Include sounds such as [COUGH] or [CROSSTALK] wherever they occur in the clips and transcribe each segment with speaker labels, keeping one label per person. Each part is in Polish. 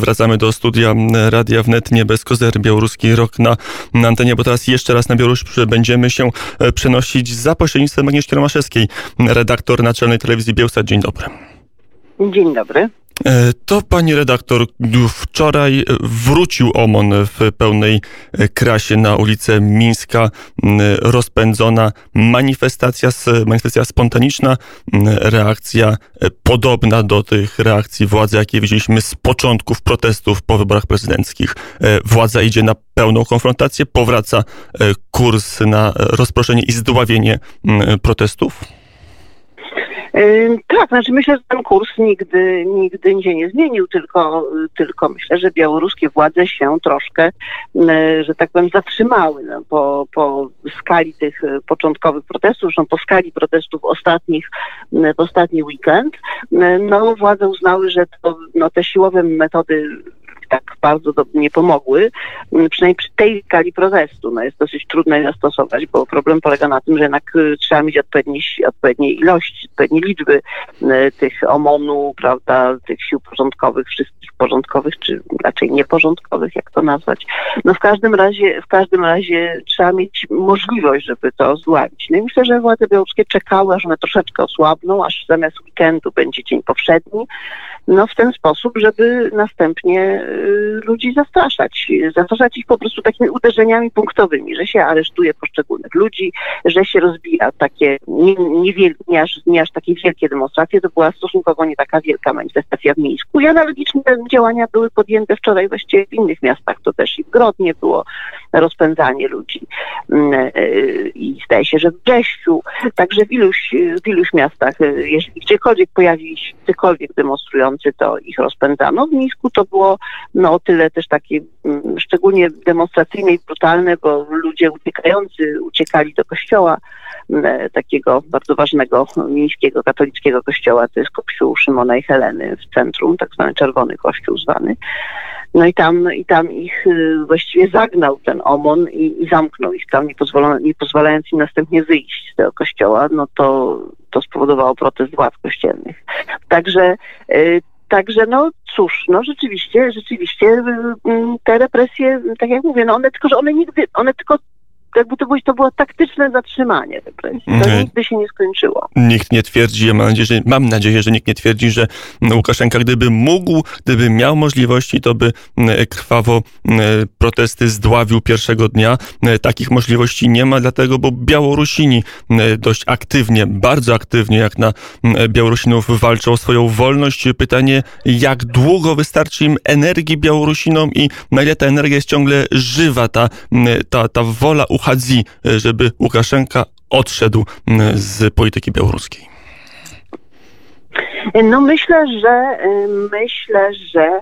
Speaker 1: Wracamy do studia Radia Wnet, nie bez kozery, białoruski rok na, na antenie, bo teraz jeszcze raz na Białoruś będziemy się e, przenosić za pośrednictwem Agnieszki Romaszewskiej, redaktor naczelnej telewizji Bielsat. Dzień dobry.
Speaker 2: Dzień dobry.
Speaker 1: E, to pani redaktor, wczoraj wrócił OMON w pełnej e, krasie na ulicę Mińska. Rozpędzona manifestacja, manifestacja spontaniczna, reakcja e, podobna do tych reakcji władzy, jakie widzieliśmy z początków protestów po wyborach prezydenckich. Władza idzie na pełną konfrontację, powraca kurs na rozproszenie i zdławienie protestów.
Speaker 2: Tak, znaczy myślę, że ten kurs nigdy, nigdy się nie zmienił, tylko, tylko myślę, że białoruskie władze się troszkę, że tak powiem, zatrzymały no, po, po skali tych początkowych protestów, zresztą po skali protestów ostatnich, w ostatni weekend. No, władze uznały, że to, no, te siłowe metody tak bardzo nie pomogły, mm, przynajmniej przy tej skali protestu. No jest dosyć trudno je zastosować, bo problem polega na tym, że jednak y, trzeba mieć odpowiednie, odpowiednie ilości, odpowiednie liczby y, tych OMON-u, prawda, tych sił porządkowych, wszystkich porządkowych, czy raczej nieporządkowych, jak to nazwać. No w każdym razie, w każdym razie trzeba mieć możliwość, żeby to zławić. No i myślę, że władze białoruskie czekały, aż one troszeczkę osłabną, aż zamiast weekendu będzie dzień powszedni, no w ten sposób, żeby następnie ludzi zastraszać. Zastraszać ich po prostu takimi uderzeniami punktowymi, że się aresztuje poszczególnych ludzi, że się rozbija takie nie, nie, wiel, nie, aż, nie aż takie wielkie demonstracje. To była stosunkowo nie taka wielka manifestacja w Mińsku. I analogiczne działania były podjęte wczoraj właściwie w innych miastach. To też i w Grodnie było rozpędzanie ludzi. Mm, y, I zdaje się, że w Brześciu, także w iluś, w iluś miastach, y, jeżeli gdziekolwiek pojawili się gdziekolwiek demonstrujący, to ich rozpędzano. W Mińsku to było no, o tyle też takie mm, szczególnie demonstracyjne i brutalne, bo ludzie uciekający uciekali do kościoła, mm, takiego bardzo ważnego mińskiego katolickiego kościoła, to jest kościół Szymona i Heleny w centrum, tak zwany Czerwony Kościół zwany. No i tam, i tam ich y, właściwie zagnał ten OMON i, i zamknął ich tam, nie, nie pozwalając im następnie wyjść z tego kościoła, no to, to spowodowało protest władz kościelnych. Także y, Także no cóż, no rzeczywiście, rzeczywiście y, te represje, tak jak mówię, no one tylko, że one nigdy, one tylko jakby to było, to było taktyczne zatrzymanie represji. To mhm. nigdy się nie skończyło.
Speaker 1: Nikt nie twierdzi, ja mam nadzieję, że, mam nadzieję, że nikt nie twierdzi, że Łukaszenka gdyby mógł, gdyby miał możliwości, to by krwawo protesty zdławił pierwszego dnia. Takich możliwości nie ma, dlatego, bo Białorusini dość aktywnie, bardzo aktywnie, jak na Białorusinów walczą o swoją wolność. Pytanie, jak długo wystarczy im energii Białorusinom i na ile ta energia jest ciągle żywa, ta, ta, ta wola ucha Hadzi, e, żeby Łukaszenka odszedł z polityki białoruskiej?
Speaker 2: No myślę, że e, myślę, że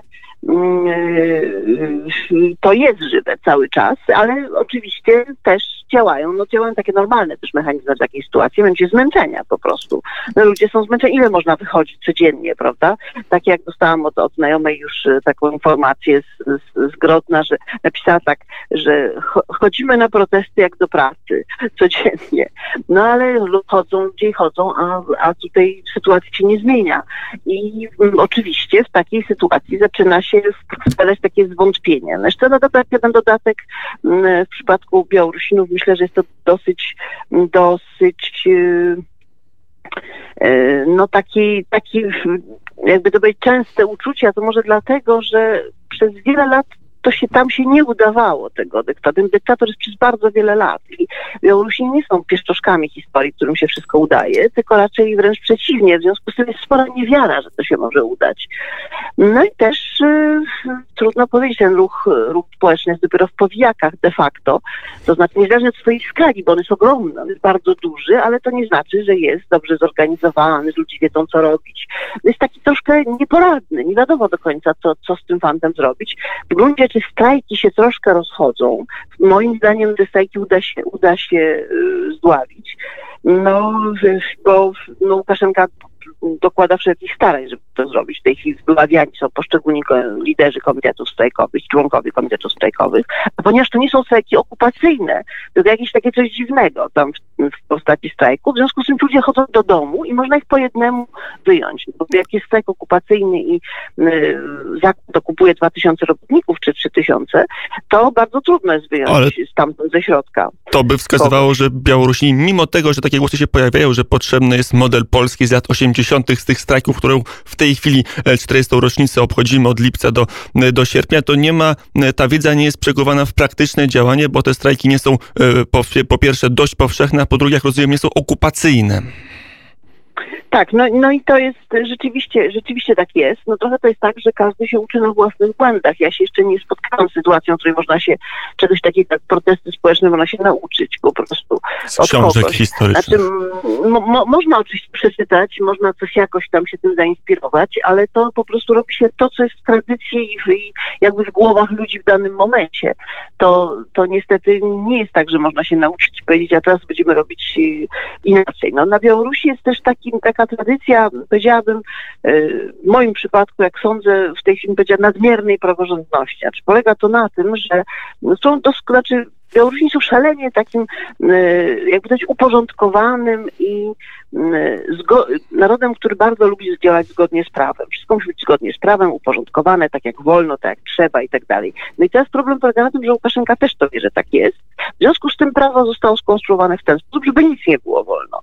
Speaker 2: y, to jest żywe cały czas, ale oczywiście też działają, no działają takie normalne też mechanizmy w takiej sytuacji, będzie zmęczenia po prostu. No ludzie są zmęczeni, ile można wychodzić codziennie, prawda? Tak jak dostałam od, od znajomej już y, taką informację z, z, z Grodna, że napisała tak, że chodzimy na protesty jak do pracy [LAUGHS] codziennie. No ale chodzą, ludzie chodzą, a, a tutaj sytuacja się nie zmienia. I mm, oczywiście w takiej sytuacji zaczyna się wkładać takie zwątpienie. No jeszcze dodatek, jeden dodatek mm, w przypadku Białorusinów myślę, że jest to dosyć, dosyć y, y, no taki, taki jakby to być częste uczucie, to może dlatego, że przez wiele lat to się tam się nie udawało tego dyktatora. Ten dyktator jest przez bardzo wiele lat i Białorusini nie są pieszczoszkami historii, którym się wszystko udaje, tylko raczej wręcz przeciwnie. W związku z tym jest spora niewiara, że to się może udać. No i też y, trudno powiedzieć, ten ruch, ruch społeczny jest dopiero w powijakach de facto, to znaczy niezależnie od swojej skali, bo on jest ogromny, on jest bardzo duży, ale to nie znaczy, że jest dobrze zorganizowany, ludzie wiedzą co robić. Jest taki troszkę nieporadny, nie wiadomo do końca co, co z tym fantem zrobić. W gruncie czy strajki się troszkę rozchodzą. Moim zdaniem te strajki uda się, uda się y, zdławić. No, bo no, Łukaszenka dokłada wszelkich starań, żeby to zrobić. W tej chwili wyławiani są poszczególni liderzy komitetów strajkowych, członkowie komitetów strajkowych, ponieważ to nie są strajki okupacyjne, tylko jakieś takie coś dziwnego. Tam w postaci strajku. W związku z tym ludzie chodzą do domu i można ich po jednemu wyjąć. Bo jak jest strajk okupacyjny i y, zakład okupuje 2000 robotników czy 3000, to bardzo trudno jest wyjąć Ale stamtąd ze środka.
Speaker 1: To by wskazywało, że Białorusini, mimo tego, że takie głosy się pojawiają, że potrzebny jest model polski z lat 80. z tych strajków, którą w tej chwili 40. E, rocznicę obchodzimy od lipca do, e, do sierpnia, to nie ma, e, ta wiedza nie jest przegowana w praktyczne działanie, bo te strajki nie są po, po pierwsze dość powszechne, a po drugie, jak rozumiem, nie są okupacyjne.
Speaker 2: Tak, no, no i to jest rzeczywiście, rzeczywiście tak jest. No trochę to jest tak, że każdy się uczy na własnych błędach. Ja się jeszcze nie spotkałam z sytuacją, w której można się czegoś takiego jak protesty społeczne można się nauczyć po prostu
Speaker 1: z od książek historycznych. Znaczy,
Speaker 2: mo, można oczywiście przeczytać, można coś jakoś tam się tym zainspirować, ale to po prostu robi się to, co jest w tradycji i, w, i jakby w głowach ludzi w danym momencie. To, to niestety nie jest tak, że można się nauczyć powiedzieć, a teraz będziemy robić inaczej. No, na Białorusi jest też taki, taka tradycja, powiedziałabym, e, w moim przypadku, jak sądzę, w tej chwili powiedziała nadmiernej praworządności. Znaczy polega to na tym, że są to, znaczy Białorusini są szalenie takim, e, jakby powiedzieć, uporządkowanym i narodem, który bardzo lubi działać zgodnie z prawem. Wszystko musi być zgodnie z prawem, uporządkowane, tak jak wolno, tak jak trzeba i tak dalej. No i teraz problem polega na tym, że Łukaszenka też to wie, że tak jest. W związku z tym prawo zostało skonstruowane w ten sposób, żeby nic nie było wolno.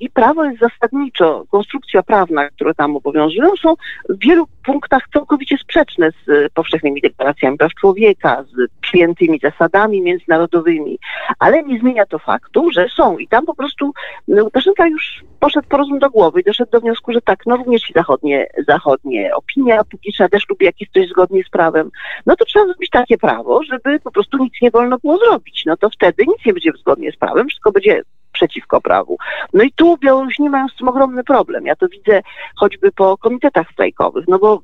Speaker 2: I prawo jest zasadniczo, konstrukcja prawna, które tam obowiązują, są w wielu punktach całkowicie sprzeczne z powszechnymi deklaracjami praw człowieka, z przyjętymi zasadami międzynarodowymi, ale nie zmienia to faktu, że są. I tam po prostu Łukaszenka już poszedł po rozum do głowy i doszedł do wniosku, że tak, no również i zachodnie, zachodnie opinia publiczna też lubi jakieś coś zgodnie z prawem, no to trzeba zrobić takie prawo, żeby po prostu nic nie wolno było zrobić. No to wtedy nic nie będzie zgodnie z prawem, wszystko będzie przeciwko prawu. No i tu Białorusini mają z tym ogromny problem. Ja to widzę choćby po komitetach strajkowych, no bo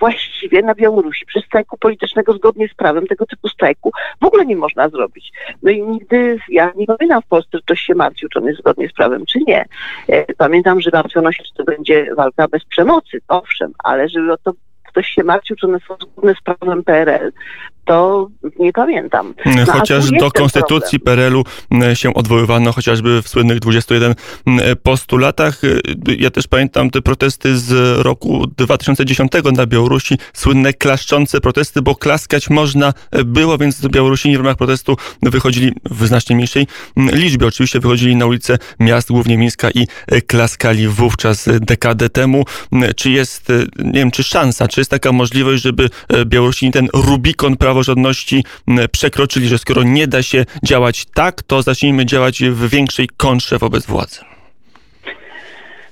Speaker 2: właściwie na Białorusi przy strajku politycznego zgodnie z prawem tego typu strajku w ogóle nie można zrobić. No i nigdy, ja nie pamiętam w Polsce, że ktoś się martwił, czy on jest zgodnie z prawem, czy nie. E, pamiętam, że martwiono się, czy to będzie walka bez przemocy, owszem, ale żeby o to ktoś się martwił, czy one są zgodne z prawem PRL, to nie pamiętam.
Speaker 1: No, Chociaż do konstytucji PRL-u się odwoływano, chociażby w słynnych 21 postulatach. Ja też pamiętam te protesty z roku 2010 na Białorusi, słynne klaszczące protesty, bo klaskać można było, więc Białorusini w ramach protestu wychodzili w znacznie mniejszej liczbie. Oczywiście wychodzili na ulice miast, głównie Mińska i klaskali wówczas dekadę temu. Czy jest, nie wiem, czy szansa, czy jest taka możliwość, żeby Białorusini ten Rubikon praworządności przekroczyli, że skoro nie da się działać tak, to zacznijmy działać w większej kontrze wobec władzy.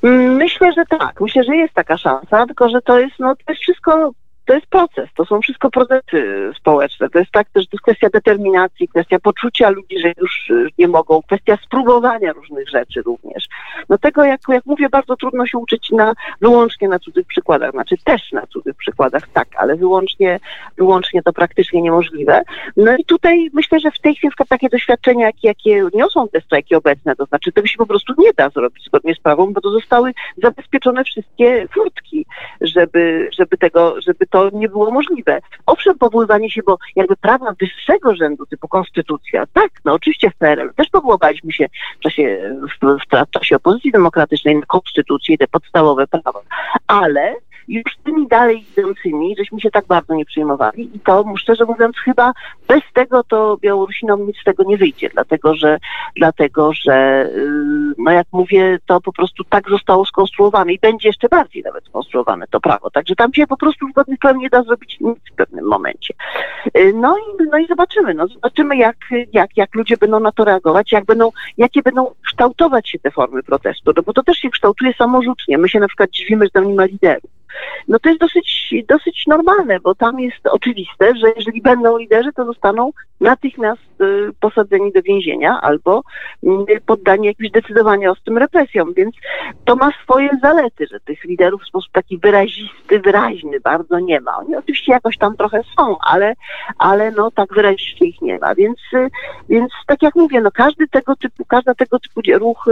Speaker 2: Myślę, że tak. Myślę, że jest taka szansa, tylko że to jest, no, to jest wszystko to jest proces, to są wszystko procesy społeczne. To jest tak też, to jest kwestia determinacji, kwestia poczucia ludzi, że już y, nie mogą, kwestia spróbowania różnych rzeczy również. No tego, jak, jak mówię, bardzo trudno się uczyć na, wyłącznie na cudzych przykładach, znaczy też na cudzych przykładach, tak, ale wyłącznie, wyłącznie to praktycznie niemożliwe. No i tutaj myślę, że w tej chwili takie doświadczenia, jakie, jakie niosą te strajki obecne, to znaczy tego się po prostu nie da zrobić zgodnie z prawą, bo to zostały zabezpieczone wszystkie furtki, żeby, żeby tego, żeby to nie było możliwe. Owszem, powoływanie się, bo jakby prawa wyższego rzędu, typu konstytucja, tak, no oczywiście w PRL też powoływaliśmy się w czasie, w, w, w czasie opozycji demokratycznej na konstytucję i te podstawowe prawa, ale już tymi dalej idącymi, żeśmy się tak bardzo nie przejmowali i to, szczerze mówiąc, chyba bez tego to Białorusinom nic z tego nie wyjdzie, dlatego że, dlatego, że y, no jak mówię, to po prostu tak zostało skonstruowane i będzie jeszcze bardziej nawet skonstruowane to prawo, także tam się po prostu zgodnie z prawem nie da zrobić nic w pewnym momencie. Y, no i, no i zobaczymy, no zobaczymy jak, jak, jak ludzie będą na to reagować, jak będą, jakie będą kształtować się te formy protestu, no bo to też się kształtuje samorzutnie. My się na przykład dziwimy, że tam nie ma liderów no to jest dosyć, dosyć normalne, bo tam jest oczywiste, że jeżeli będą liderzy, to zostaną natychmiast y, posadzeni do więzienia albo y, poddani jakimś zdecydowanie ostrym represjom, więc to ma swoje zalety, że tych liderów w sposób taki wyrazisty, wyraźny bardzo nie ma. Oni oczywiście jakoś tam trochę są, ale, ale no tak wyraźnie ich nie ma, więc, y, więc tak jak mówię, no każdy tego typu, każda tego typu ruch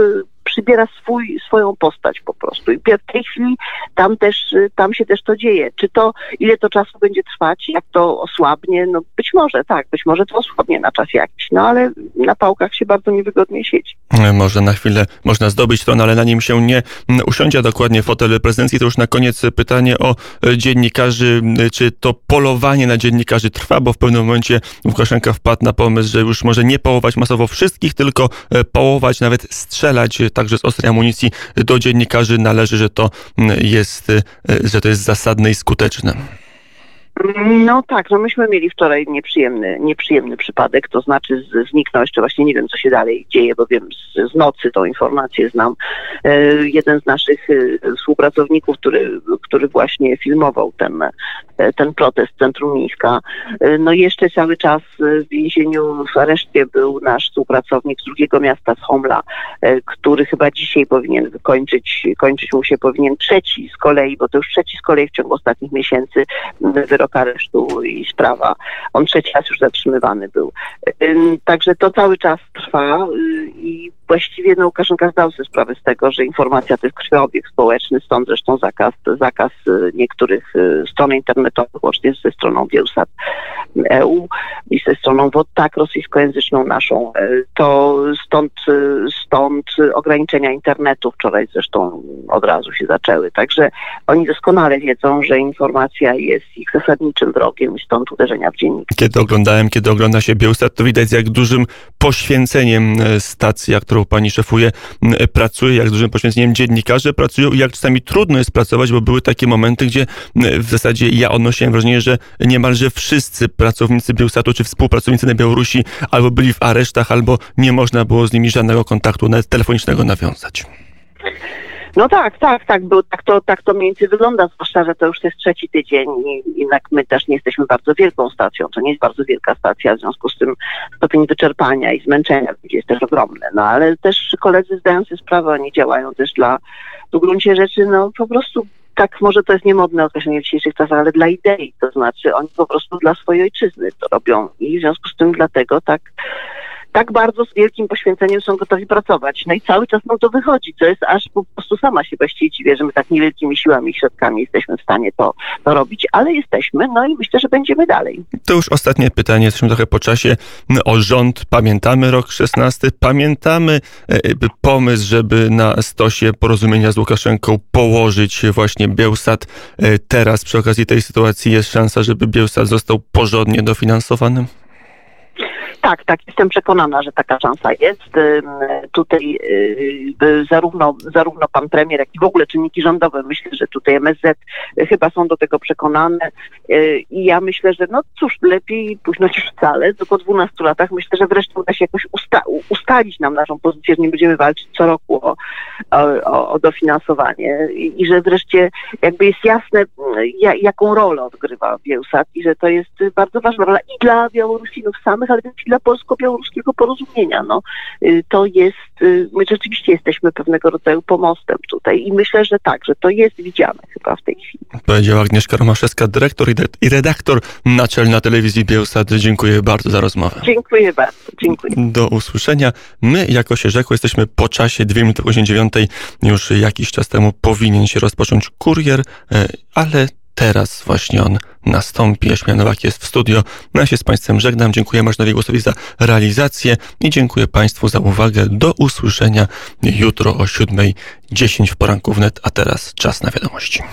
Speaker 2: przybiera swój, swoją postać po prostu. I w tej chwili tam też, tam się też to dzieje. Czy to, ile to czasu będzie trwać, jak to osłabnie, no być może tak, być może to osłabnie na czas jakiś, no ale na pałkach się bardzo niewygodnie siedzi.
Speaker 1: Może na chwilę można zdobyć tron, ale na nim się nie usiądzie dokładnie fotel prezydencji. To już na koniec pytanie o dziennikarzy. Czy to polowanie na dziennikarzy trwa, bo w pewnym momencie Łukaszenka wpadł na pomysł, że już może nie połować masowo wszystkich, tylko połować, nawet strzelać także z ostrej amunicji do dziennikarzy. Należy, że to jest, że to jest zasadne i skuteczne.
Speaker 2: No tak, no myśmy mieli wczoraj nieprzyjemny, nieprzyjemny przypadek, to znaczy zniknął jeszcze właśnie nie wiem, co się dalej dzieje, bo wiem z, z nocy tą informację znam. E, jeden z naszych e, współpracowników, który, który właśnie filmował ten, e, ten protest w centrum Mińska, e, no jeszcze cały czas w więzieniu, w areszcie był nasz współpracownik z drugiego miasta, z Homla, e, który chyba dzisiaj powinien wykończyć, kończyć mu się powinien trzeci z kolei, bo to już trzeci z kolei w ciągu ostatnich miesięcy wyrok aresztu i sprawa. On trzeci raz już zatrzymywany był. Także to cały czas trwa y, i właściwie no, Łukaszenka zdał sobie sprawę z tego, że informacja to jest krwiobieg społeczny, stąd zresztą zakaz, zakaz y, niektórych y, stron internetowych, łącznie ze stroną Bielsat EU i ze stroną WOTAK rosyjskojęzyczną naszą. E, to stąd, stąd ograniczenia internetu wczoraj zresztą od razu się zaczęły. Także oni doskonale wiedzą, że informacja jest ich zasadniczym wrogiem i stąd uderzenia w dziennik.
Speaker 1: Kiedy oglądałem, kiedy ogląda się Bielsat, to widać jak dużym poświęceniem e, stacja, którą pani szefuje, pracuje, jak dużym poświęceniem dziennikarze pracują i jak czasami trudno jest pracować, bo były takie momenty, gdzie w zasadzie ja odnosiłem wrażenie, że niemalże wszyscy pracownicy Bielsatu czy współpracownicy na Białorusi albo byli w aresztach, albo nie można było z nimi żadnego kontaktu nawet telefonicznego nawiązać.
Speaker 2: No tak, tak, tak, bo tak to, tak to mniej więcej wygląda, zwłaszcza, że to już jest trzeci tydzień i jednak my też nie jesteśmy bardzo wielką stacją, to nie jest bardzo wielka stacja, w związku z tym stopień wyczerpania i zmęczenia jest też ogromny, no ale też koledzy zdają sobie sprawę, oni działają też dla, w gruncie rzeczy, no po prostu tak może to jest niemodne określenie w dzisiejszych czasach, ale dla idei, to znaczy oni po prostu dla swojej ojczyzny to robią i w związku z tym dlatego tak tak bardzo z wielkim poświęceniem są gotowi pracować. No i cały czas nam to wychodzi, co jest aż po prostu sama się właściwie dziwię, że my tak niewielkimi siłami i środkami jesteśmy w stanie to, to robić, ale jesteśmy, no i myślę, że będziemy dalej.
Speaker 1: To już ostatnie pytanie, jesteśmy trochę po czasie. O rząd pamiętamy rok 16, pamiętamy e, pomysł, żeby na stosie porozumienia z Łukaszenką położyć właśnie Bielsat. E, teraz przy okazji tej sytuacji jest szansa, żeby Bielsat został porządnie dofinansowany?
Speaker 2: Tak, tak, jestem przekonana, że taka szansa jest. Tutaj y, zarówno, zarówno pan premier, jak i w ogóle czynniki rządowe, myślę, że tutaj MSZ chyba są do tego przekonane. Y, i ja myślę, że no cóż, lepiej późno niż wcale, to po 12 latach. Myślę, że wreszcie uda się jakoś usta ustalić nam naszą pozycję, że nie będziemy walczyć co roku o, o, o dofinansowanie. I, i, że wreszcie jakby jest jasne, jaką rolę odgrywa Bielsat i że to jest bardzo ważna rola i dla Białorusinów samych, ale też i dla polsko-białoruskiego porozumienia. No, y, to jest, y, my rzeczywiście jesteśmy pewnego rodzaju pomostem tutaj i myślę, że tak, że to jest widziane chyba w tej chwili.
Speaker 1: Powiedziała Agnieszka Romaszewska, dyrektor i redaktor naczelna telewizji Bielsat. Dziękuję bardzo za rozmowę.
Speaker 2: Dziękuję bardzo. Dziękuję.
Speaker 1: Do usłyszenia. My, jako się rzekło, jesteśmy po czasie, dwie minuty później dziewiątej. Już jakiś czas temu powinien się rozpocząć kurier, e, ale teraz właśnie on nastąpi. Jaśmia Nowak jest w studio. Ja się z Państwem żegnam. Dziękuję Marzynowi Głosowi za realizację i dziękuję Państwu za uwagę. Do usłyszenia jutro o 7.10 w poranku wnet, a teraz czas na wiadomości.